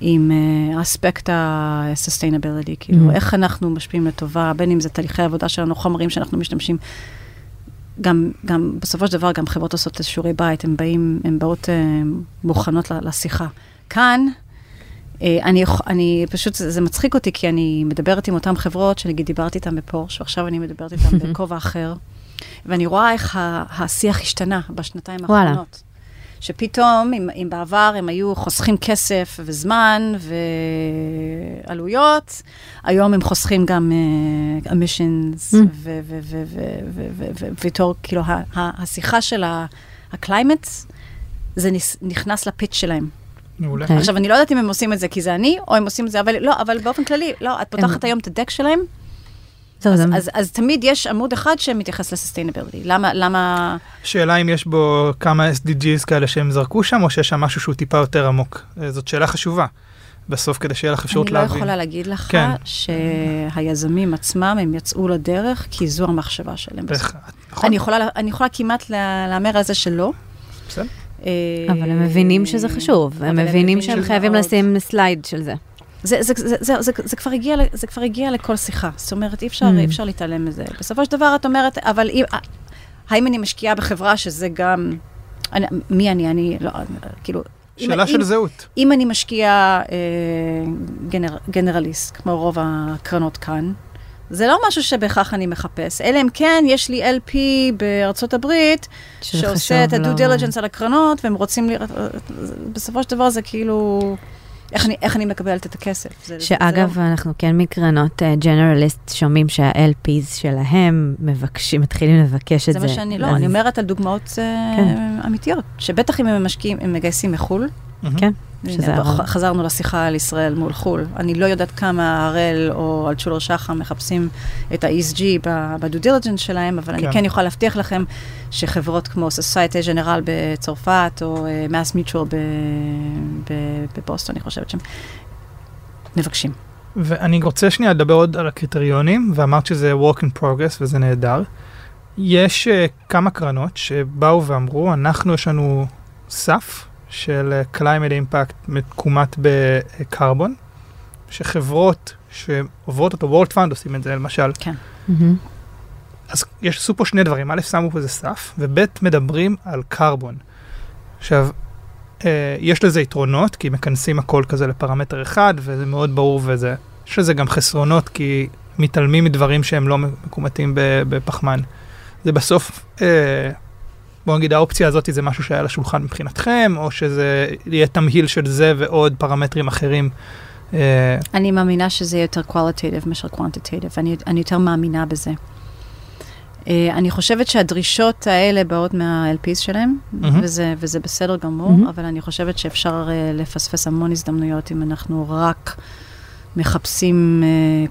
עם אה, אספקט ה-sustainability, כאילו Mhm. איך אנחנו משפיעים לטובה, בין אם זה תהליכי עבודה שלנו, חומרים שאנחנו משתמשים. גם, גם בסופו של דבר, גם חברות עושות שיעורי בית, הן באים, הן באות אה, מוכנות לשיחה. כאן, אה, אני, אני פשוט, זה, מצחיק אותי, כי אני מדברת עם אותן חברות, שנגיד דיברתי איתן בפורש, ועכשיו אני מדברת איתן בכובע אחר, ואני רואה איך השיח השתנה בשנתיים. האחרונות. שפתאום, אם, אם בעבר הם היו חוסכים כסף וזמן ועלויות, היום הם חוסכים גם uh, emissions, Mm. וויתור, כאילו, ה- ה- השיחה של ה-climate, זה נס- נכנס לפיץ' שלהם. מעולה. כן. עכשיו, אני לא יודעת אם הם עושים את זה כי זה אני, או הם עושים את זה, אבל לא, אבל באופן כללי, לא, את פותחת היום את הדק שלהם, זהו, אז, זה... אז, אז תמיד יש עמוד אחד שמתייחס לסוסטיינביליטי. למה, למה... שאלה אם יש בו כמה SDGs כאלה שהם זרקו שם, או שיש שם משהו שהוא טיפה יותר עמוק. אה, זאת שאלה חשובה. בסוף, כדי שיהיה לך אפשרות אני לא להבין. יכולה להגיד לך כן. שהיזמים עצמם, הם יצאו לדרך כי זו המחשבה שלהם. איך- נכון? אני יכולה, אני יכולה כמעט לה- להמר על זה שלא. בסדר. אה, אבל הם מבינים שזה חשוב, הם מבינים שהם חייבים לשים סלייד של זה. זה, זה, זה, זה, זה, זה, כבר הגיע, ל- זה כבר הגיע לכל שיחה. זאת אומרת, אי אפשר, Mm. אי אפשר להתעלם מזה. בסופו של דבר, את אומרת, אבל אם, האם אני משקיעה בחברה שזה גם... אני, מי אני? אני לא... כאילו... אם- שאלה אם, של זהות. אם אני משקיעה אה, גנר, גנרליסט, כמו רוב הקרנות כאן, זה לא משהו שבהכרח אני מחפש, אלא אם כן יש לי LP בארצות הברית, שעושה את ה-due diligence על הקרנות, והם רוצים לראות, בסופו של דבר זה כאילו, איך אני, איך אני מקבלת את הכסף. זה, שאגב, זה אנחנו כן מקרנות ג'נרליסט שומעים שה-LPs שלהם מבקשים, מתחילים לבקש את זה זה. מה שאני, לא, אז- אני אומרת על דוגמאות אה, כן. אמיתיות, שבטח אם הם משקיעים, הם מגייסים מחו"ל, כן, שזה. חזרנו לשיחה על ישראל מול חו"ל. אני לא יודעת כמה הראל או אלצ'ולר שחם מחפשים את ה-ESG בדו דיליג'נס שלהם, אבל כן. אני כן יכולה להבטיח לכם שחברות כמו Societe General בצרפת, או אה, Mass Mutual בבוסטון, אני חושבת שהם מבקשים. ואני רוצה שנייה לדבר עוד על הקריטריונים, ואמרת שזה work in progress וזה נהדר. יש uh, כמה קרנות שבאו ואמרו, אנחנו יש לנו סף של uh, climate impact מקומט ב-carbon, שחברות שעוברות אותו, World Fund עושים את זה למשל, כן. אז יש, עשו פה שני דברים, א', שמו פה איזה סף, וב', מדברים על קרבון. עכשיו, אה, יש לזה יתרונות, כי מכנסים הכל כזה לפרמטר אחד, וזה מאוד ברור וזה. יש לזה גם חסרונות, כי מתעלמים מדברים שהם לא מקומטים בפחמן. זה בסוף, אה, בוא נגיד, האופציה הזאת זה משהו שהיה על השולחן מבחינתכם, או שזה יהיה תמהיל של זה ועוד פרמטרים אחרים. אה, אני מאמינה שזה יהיה יותר qualitative מאשר quantitative, אני, אני יותר מאמינה בזה. Uh, אני חושבת שהדרישות האלה באות מה-LPs שלהם, מהמם. וזה, וזה בסדר גמור, מהמם. אבל אני חושבת שאפשר uh, לפספס המון הזדמנויות אם אנחנו רק מחפשים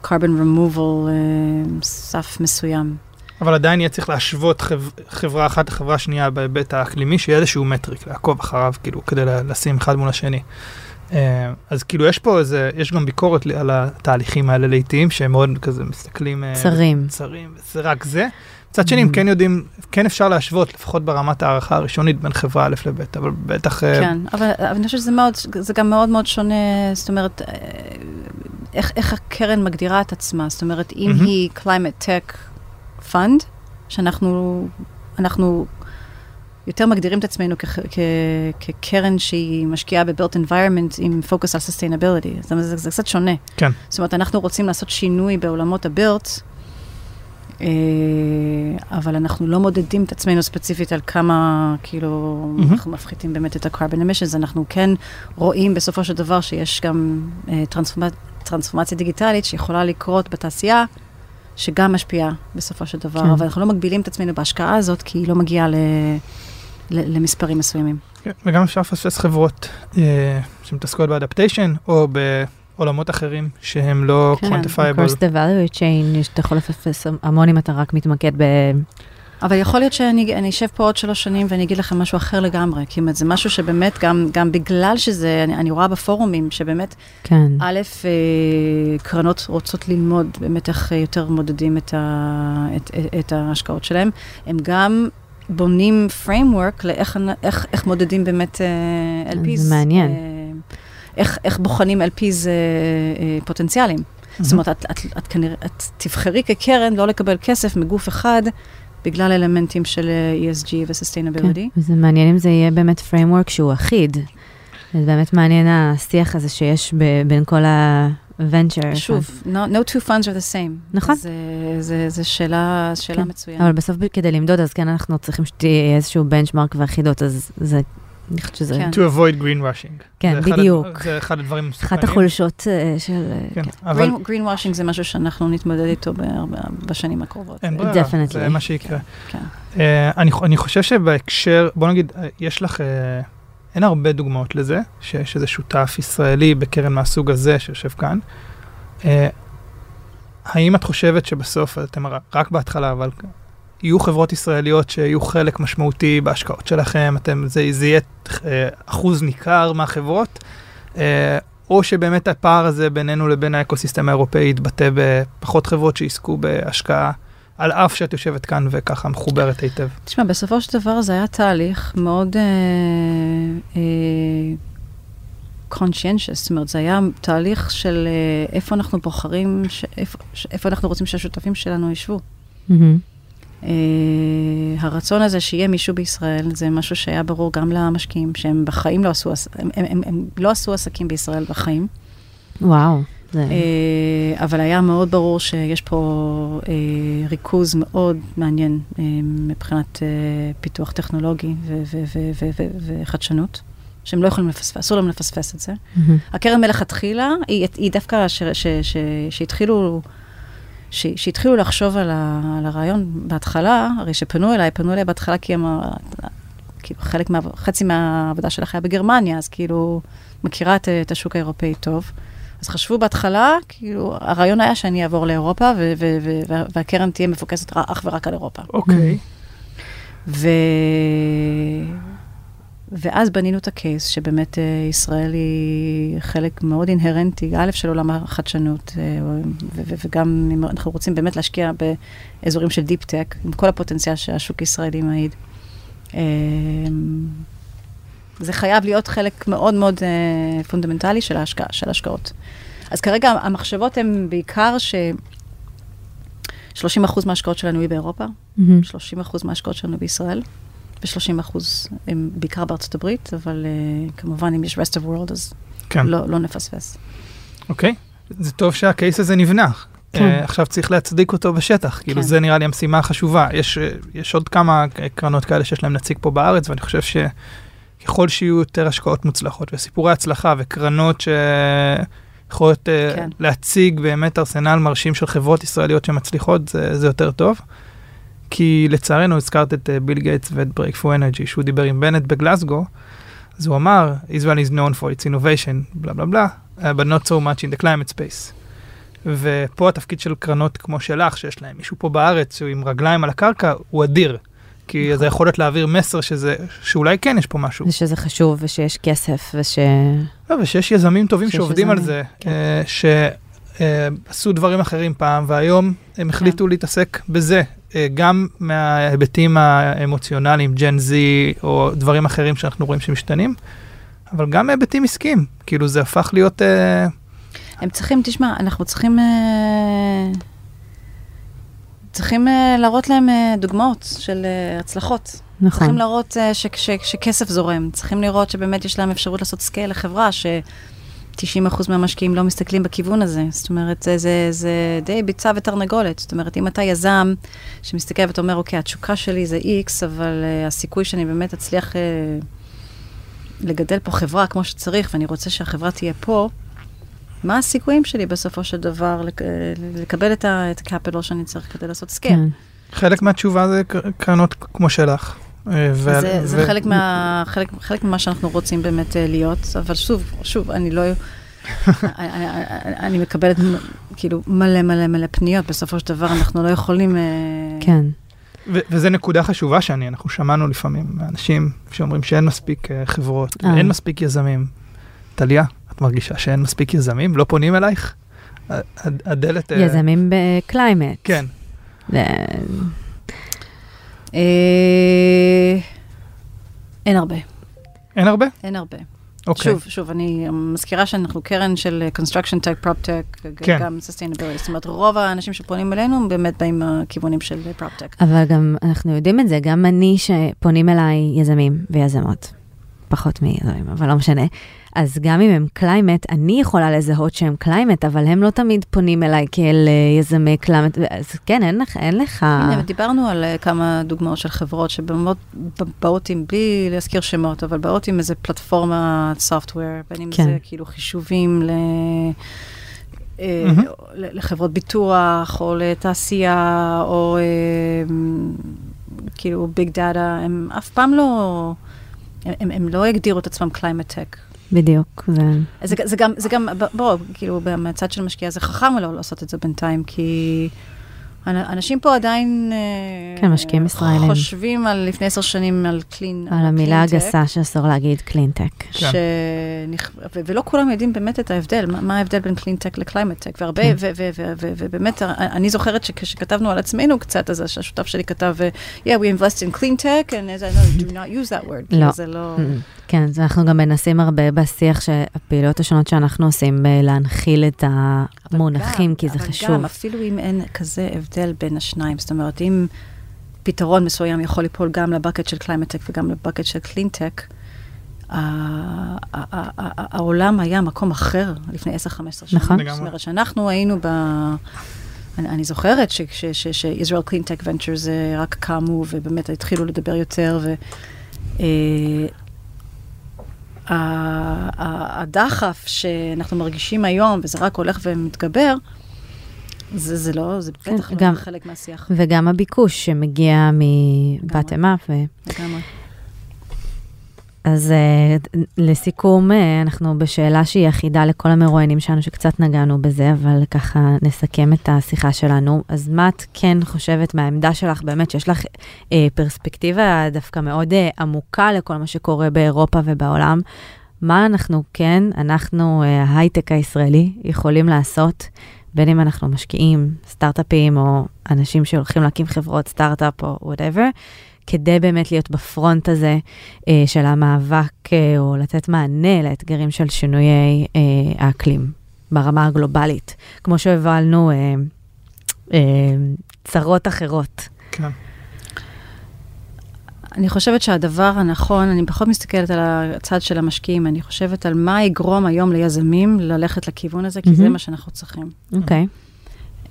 uh, carbon removal uh, סף מסוים. אבל עדיין יהיה צריך להשוות חב... חברה אחת לחברה שנייה בהיבט האקלימי, שיהיה איזשהו מטריק, לעקוב אחריו, כאילו, כדי לשים אחד מול השני. אה, אז כאילו יש פה איזה, יש גם ביקורת על התהליכים האלה לעיתים, שהם מאוד כזה מסתכלים... אה, צרים. צרים, זה רק זה. מצד שני, הם Mm. כן יודעים, כן אפשר להשוות, לפחות ברמת הערכה הראשונית בין חברה א' לב', אבל בטח... אה, כן, אבל, אבל אני חושבת שזה מאוד, זה גם מאוד מאוד שונה, זאת אומרת, איך, איך הקרן מגדירה את עצמה, זאת אומרת, אם מהמם. היא climate tech fund, שאנחנו אנחנו יותר מגדירים את עצמנו כקרן שהיא משקיעה ב-built environment עם פוקוס על sustainability. זאת אומרת, זה, זה קצת שונה. כן. זאת אומרת, אנחנו רוצים לעשות שינוי בעולמות ה-built, אה, אבל אנחנו לא מודדים את עצמנו ספציפית על כמה, כאילו, מהמם. אנחנו מפחיתים באמת את ה-carbon emissions, אנחנו כן רואים בסופו של דבר שיש גם טרנספורמצ... טרנספורמציה דיגיטלית שיכולה לקרות בתעשייה, שגם משפיעה בסופו של דבר, כן. אבל אנחנו לא מגבילים את עצמנו בהשקעה הזאת, כי היא לא מגיעה ל... ל- למספרים מסוימים. כן, וגם אפשר לפספס חברות אה, שמתעסקות באדפטיישן, או בעולמות אחרים שהם לא כן, quantifiable. Across the value chain, יש- אתה יכול לפספס המון אם אתה רק מתמקד ב... אבל יכול להיות שאני אני אשב פה עוד שלוש שנים ואני אגיד לכם משהו אחר לגמרי. כי זה משהו שבאמת, גם, גם בגלל שזה, אני, אני רואה בפורומים, שבאמת, כן. א', אה, קרנות רוצות ללמוד באמת איך אה, יותר מודדים את, ה, את, את, את ההשקעות שלהם. הם גם בונים framework לאיך איך, איך מודדים באמת אה, LPs. זה מעניין. אה, איך, איך בוחנים LPs אה, אה, פוטנציאליים. זאת אומרת, את, את, את כנראה, את תבחרי כקרן לא לקבל כסף מגוף אחד בגלל אלמנטים של אה, ESG ו-sustainability. כן. וזה מעניין אם זה יהיה באמת framework שהוא אחיד. זה באמת מעניין השיח הזה שיש ב- בין כל ה-venture. שוב, no, no two funds are the same. נכון. זה, זה, זה שאלה, שאלה כן. מצוינת. אבל בסוף כדי למדוד, אז כן, אנחנו צריכים שתהיה איזשהו בנצ'מרק ואחידות, אז זה, אני חושבת שזה, כן. To avoid greenwashing. כן, זה אחד בדיוק. זה אחד הדברים אחת המסוכנים. החולשות אה, של... אה, כן, כן. אבל green, greenwashing זה משהו שאנחנו נתמודד איתו בהרבה, בשנים הקרובות. אין ברירה, Definitely. זה מה שיקרה. כן. אה, אני חושב שבהקשר, בוא נגיד, יש לך, אין הרבה דוגמאות לזה, שיש איזה שותף ישראלי בקרן מהסוג הזה שיושב כאן. האם את חושבת שבסוף, אתם רק בהתחלה, אבל יהיו חברות ישראליות שיהיו חלק משמעותי בהשקעות שלכם, אתם, זה, זה יהיה אה, אחוז ניכר מהחברות, אה, או שבאמת הפער הזה בינינו לבין האקוסיסטם האירופאי יתבטא בפחות חברות שיזכו בהשקעה, על אף שאת יושבת כאן וככה מחוברת היטב. תשמע, בסופו של דבר זה היה תהליך מאוד אה, אה, conscientious, זאת אומרת, זה היה תהליך של איפה אנחנו בוחרים, ש, איפה, ש, איפה אנחנו רוצים שהשותפים שלנו ישבו. מהמם. אה, הרצון הזה שיהיה מישהו בישראל, זה משהו שהיה ברור גם למשקיעים, שהם בחיים לא עשו, הם, הם, הם, הם לא עשו עסקים בישראל בחיים. וואו. זה... אה, אבל היה מאוד ברור שיש פה אה, ריכוז מאוד מעניין אה, מבחינת אה, פיתוח טכנולוגי וחדשנות, שהם לא יכולים לפספס, אסור להם לפספס את זה. מהמם. הקרן מלכתחילה, היא, היא דווקא, ש- ש- ש- שהתחילו... ש- שהתחילו לחשוב על, ה, על הרעיון בהתחלה, הרי שפנו אליי, פנו אליי בהתחלה כי הם, כאילו חלק מה, חצי מהעבודה שלך היה בגרמניה, אז כאילו, מכירה את, את השוק האירופאי טוב. אז חשבו בהתחלה, כאילו, הרעיון היה שאני אעבור לאירופה, ו- ו- ו- וה- והקרן תהיה מפוקסת אך ורק על אירופה. אוקיי. ו... ואז בנינו את ה-case, שבאמת אה, ישראל היא חלק מאוד אינהרנטי, א', של עולם החדשנות, אה, וגם אם אנחנו רוצים באמת להשקיע באזורים של deep tech, עם כל הפוטנציאל שהשוק הישראלי מעיד. אה, זה חייב להיות חלק מאוד מאוד פונדמנטלי של ההשקעה, של ההשקעות. אז כרגע המחשבות הן בעיקר ש... 30% מההשקעות שלנו היא באירופה, מהמם. 30% מההשקעות שלנו בישראל, ו-30% הם בעיקר בארצות הברית, אבל uh, כמובן אם יש rest of world אז כן. לא, לא נפספס. אוקיי. זה טוב שה-case הזה נבנה. כן. אה, עכשיו צריך להצדיק אותו בשטח, כאילו כן. זה נראה לי המשימה החשובה. יש, אה, יש עוד כמה קרנות כאלה שיש להם נציג פה בארץ, ואני חושב שככל שיהיו יותר השקעות מוצלחות וסיפורי הצלחה וקרנות שיכולות אה, כן. להציג באמת ארסנל מרשים של חברות ישראליות שמצליחות, זה, זה יותר טוב. כי לצערנו הזכרת את אה, ביל גייטס ואת Break Energy, שהוא דיבר עם בנט בגלסגו, אז הוא אמר, Israel is known for its innovation, בלה בלה בלה, uh, but not so much in the climate space. ופה התפקיד של קרנות כמו שלך, שיש להם מישהו פה בארץ שהוא עם רגליים על הקרקע, הוא אדיר. כי נכון. זה יכולת להעביר מסר שזה, שאולי כן יש פה משהו. ושזה חשוב, ושיש כסף, וש... לא, ושיש יזמים טובים שיש שעובדים על יזמים, זה, כן. אה, שעשו דברים אחרים פעם, והיום הם החליטו להתעסק בזה, אה, גם מההיבטים האמוציונליים, ג'ן זי, או דברים אחרים שאנחנו רואים שמשתנים, אבל גם מהיבטים עסקיים. כאילו זה הפך להיות... אה, הם צריכים, תשמע, אנחנו צריכים... אה, צריכים אה, להראות להם אה, דוגמאות של אה, הצלחות. נכון. צריכים להראות אה, ש- ש- שכסף זורם, צריכים לראות שבאמת יש להם אפשרות לעשות scale לחברה, ש-90% מהמשקיעים לא מסתכלים בכיוון הזה. זאת אומרת, זה, זה, זה די ביצה ותרנגולת. זאת אומרת, אם אתה יזם שמסתכל ואתה אומר, אוקיי, התשוקה שלי זה X, אבל uh, הסיכוי שאני באמת אצליח uh, לגדל פה חברה כמו שצריך, ואני רוצה שהחברה תהיה פה, מה הסיכויים שלי בסופו של דבר לק- לקבל את ה- את ה-capital שאני צריך כדי לעשות scale? כן. חלק מהתשובה זה קרנות כמו שלך. ו- זה, זה ו- חלק, מה, חלק, חלק ממה שאנחנו רוצים באמת אה, להיות, אבל שוב, שוב, אני לא... אני, מקבלת כאילו מלא מלא מלא פניות, בסופו של דבר אנחנו לא יכולים... אה, כן. ו- וזה נקודה חשובה שאני, אנחנו שמענו לפעמים מאנשים שאומרים שאין מספיק אה, חברות, אה. אין מספיק יזמים. טליה, את מרגישה שאין מספיק יזמים? לא פונים אלייך? הדלת... יזמים ב-climate. כן. אה, אין הרבה, אין הרבה? אין הרבה. אוקיי. שוב, שוב, אני מזכירה שאנחנו קרן של אה, construction tech, prop tech, כן. גם sustainability. זאת אומרת, רוב האנשים שפונים אלינו הם באמת באים מהכיוונים של אה, prop tech. אבל גם אנחנו יודעים את זה, גם אני שפונים אליי יזמים ויזמות, פחות מיזמים, אבל לא משנה. אז גם אם הם climate, אני יכולה לזהות שהם climate, אבל הם לא תמיד פונים אליי כאל אה, יזמי climate, אז כן, אין לך, אין לך... הנה, דיברנו על uh, כמה דוגמאות של חברות שבאמת באות עם, בלי להזכיר שמות, אבל באות עם איזה פלטפורמה software, בין אם כן. זה כאילו חישובים ל... אה, לחברות ביטוח, או לתעשייה, או אה, כאילו big data, הם אף פעם לא, הם, הם, הם לא הגדירו את עצמם climate tech. בדיוק, זה... זה, זה גם, זה גם, בוא, כאילו, מהצד של משקיע זה חכם לא לעשות את זה בינתיים, כי אנשים פה עדיין... אה, כן, משקיעים ישראלים. חושבים על לפני עשר שנים על clean... על המילה הגסה שאסור להגיד קלינטק. כן. ולא כולם יודעים באמת את ההבדל, מה, מה ההבדל בין cleantech ל-climate tech, והרבה, כן. ו- ו- ו- ו- ובאמת, אני זוכרת שכשכתבנו על עצמנו קצת, אז השותף שלי כתב, yeah, we invest in clean tech, and as I know, do not use that word. לא. זה לא... כן, אז אנחנו גם מנסים הרבה בשיח שהפעילויות השונות שאנחנו עושים, אה, להנחיל את אבל המונחים, כי זה אבל חשוב. גם, אפילו אם אין כזה הבדל בין השניים, זאת אומרת, אם פתרון מסוים יכול ליפול גם ל bucket של קליימטק וגם ל bucket של קלינטק, העולם היה מקום אחר לפני 10-15 שנים. נכון. זאת אומרת, שאנחנו היינו ב... אני, אני זוכרת שישראל קלינטק ונצ'רס רק קמו ובאמת התחילו לדבר יותר, ו... אה, הדחף שאנחנו מרגישים היום, וזה רק הולך ומתגבר, זה, זה לא, זה כן, בטח גם- לא חלק מהשיח. וגם הביקוש שמגיע מבטם אפ. לגמרי. אז uh, לסיכום, uh, אנחנו בשאלה שהיא אחידה לכל המרואיינים שלנו, שקצת נגענו בזה, אבל ככה נסכם את השיחה שלנו. אז מה את כן חושבת מהעמדה שלך, באמת, שיש לך uh, פרספקטיבה דווקא מאוד uh, עמוקה לכל מה שקורה באירופה ובעולם? מה אנחנו כן, אנחנו, ההייטק הישראלי, יכולים לעשות, בין אם אנחנו משקיעים, סטארט-אפים, או אנשים שהולכים להקים חברות סטארט-אפ או whatever, כדי באמת להיות ב front הזה אה, של המאבק, אה, או לתת מענה לאתגרים של שינויי אה, האקלים ברמה הגלובלית, כמו שהובלנו אה, אה, צרות אחרות. כן. אני חושבת שהדבר הנכון, אני פחות מסתכלת על הצד של המשקיעים, אני חושבת על מה יגרום היום ליזמים ללכת לכיוון הזה, כי זה מהמם. מה שאנחנו צריכים. אוקיי.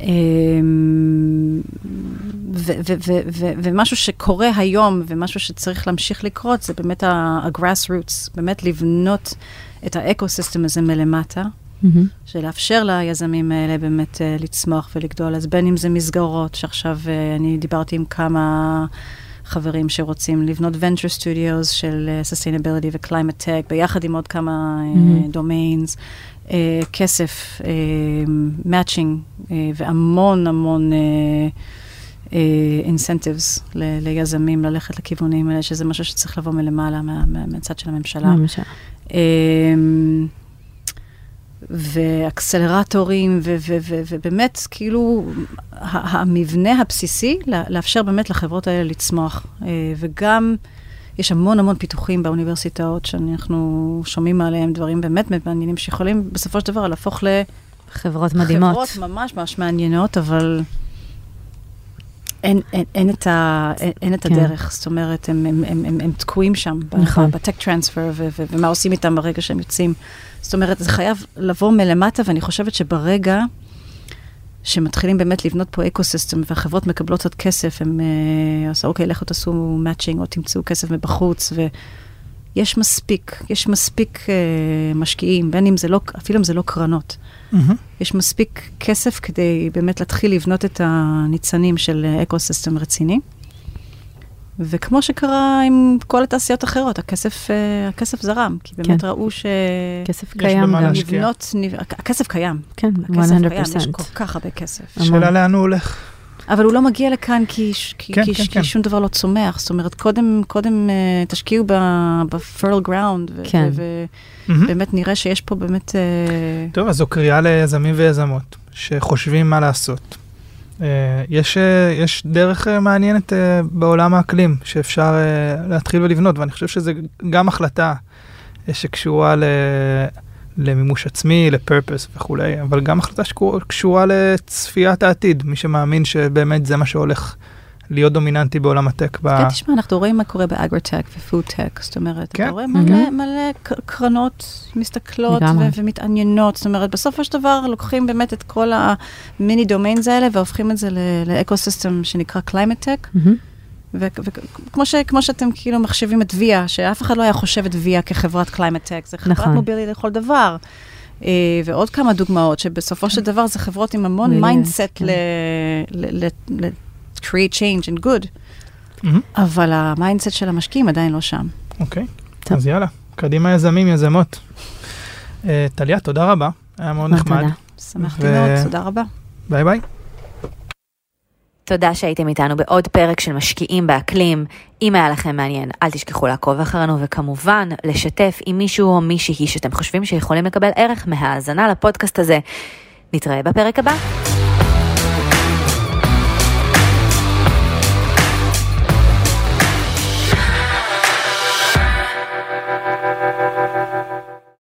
אמ, ו- ו- ומשהו שקורה היום, ומשהו שצריך להמשיך לקרות, זה באמת ה-grass roots, באמת לבנות את האקו-סיסטם הזה מלמטה. שלאפשר ליזמים האלה באמת uh, לצמוח ולגדול. אז בין אם זה מסגרות, שעכשיו uh, אני דיברתי עם כמה חברים שרוצים לבנות venture studios של uh, sustainability ו-climate tech, ביחד עם עוד כמה מהמם. uh, domains. uh, כסף, uh, matching uh, והמון המון uh, uh, ל- ליזמים ללכת לכיוונים האלה, שזה משהו שצריך לבוא מלמעלה, מה, מה, מהצד של הממשלה. למשל. אמ, ואקסלרטורים, ו- ו- ו- ובאמת, כאילו, המבנה הבסיסי, לאפשר באמת לחברות האלה לצמוח. אה, וגם, יש המון המון פיתוחים באוניברסיטאות, שאנחנו שומעים עליהם דברים באמת מעניינים, שיכולים בסופו של דבר להפוך חברות מדהימות. לחברות ממש ממש מעניינות, אבל אין, אין, אין, את, ה, אין, אין את כן. הדרך, זאת אומרת, הם, הם, הם, הם, הם תקועים שם, נכון. בטק טרנספר, ומה עושים איתם ברגע שהם יוצאים. זאת אומרת, זה חייב לבוא מלמטה, ואני חושבת שברגע שמתחילים באמת לבנות פה ecosystem, והחברות מקבלות עוד כסף, הם אה, עושים, אוקיי, לכו תעשו matching, או תמצאו כסף מבחוץ, ויש מספיק, יש מספיק אה, משקיעים, בין אם זה לא, אפילו אם זה לא קרנות. מהמם. יש מספיק כסף כדי באמת להתחיל לבנות את הניצנים של ecosystem רציני. וכמו שקרה עם כל התעשיות האחרות, הכסף, אה, הכסף זרם, כי באמת כן. ראו ש... כסף קיים גם. לבנות, הכסף קיים, כן, הכסף קיים, יש 100%. כל כך הרבה כסף. המון. שאלה לאן הוא הולך. אבל הוא לא מגיע לכאן כי, כי, כן, כי, כן, כי כן. שום דבר לא צומח. זאת אומרת, קודם, קודם אה, תשקיעו ב-fertile ground, כן. ובאמת נראה שיש פה באמת... אה, טוב, אז זו קריאה ליזמים ויזמות שחושבים מה לעשות. אה, יש, אה, יש דרך אה, מעניינת בעולם האקלים שאפשר להתחיל ולבנות, ואני חושב שזה גם החלטה שקשורה ל... למימוש עצמי, ל purpose וכולי, אבל גם החלטה שקשורה לצפיית העתיד, מי שמאמין שבאמת זה מה שהולך להיות דומיננטי בעולם הטק. ב... כן, תשמע, אנחנו רואים מה קורה באגרוטק ופוד-טק, זאת אומרת, כן. אתה רואה. מלא, מלא ק- קרנות מסתכלות. ו- ומתעניינות, זאת אומרת, בסופו של דבר לוקחים באמת את כל המיני domains האלה והופכים את זה ל- ל ecosystem שנקרא קליימט-טק, מהמם. וכמו שאתם כאילו מחשבים את ויה, שאף אחד לא היה חושב את ויה כחברת קליימט-טק, זה חברת נכון. מובילית לכל דבר. אה, ועוד כמה דוגמאות, שבסופו של דבר זה חברות עם המון mindset כן. ל... ל- ל- ל- create change and good. מהמם. אבל ה mindset של המשקיעים עדיין לא שם. אוקיי, טוב. אז יאללה, קדימה יזמים, יזמות. אה, טליה, תודה רבה, היה מאוד נחמד. תודה. שמחתי ו- מאוד, תודה רבה. ביי ביי. תודה שהייתם איתנו בעוד פרק של משקיעים באקלים. אם היה לכם מעניין, אל תשכחו לעקוב אחרינו, וכמובן, לשתף עם מישהו או מישהי שאתם חושבים שיכולים לקבל ערך מהאזנה לפודקאסט הזה. נתראה בפרק הבא.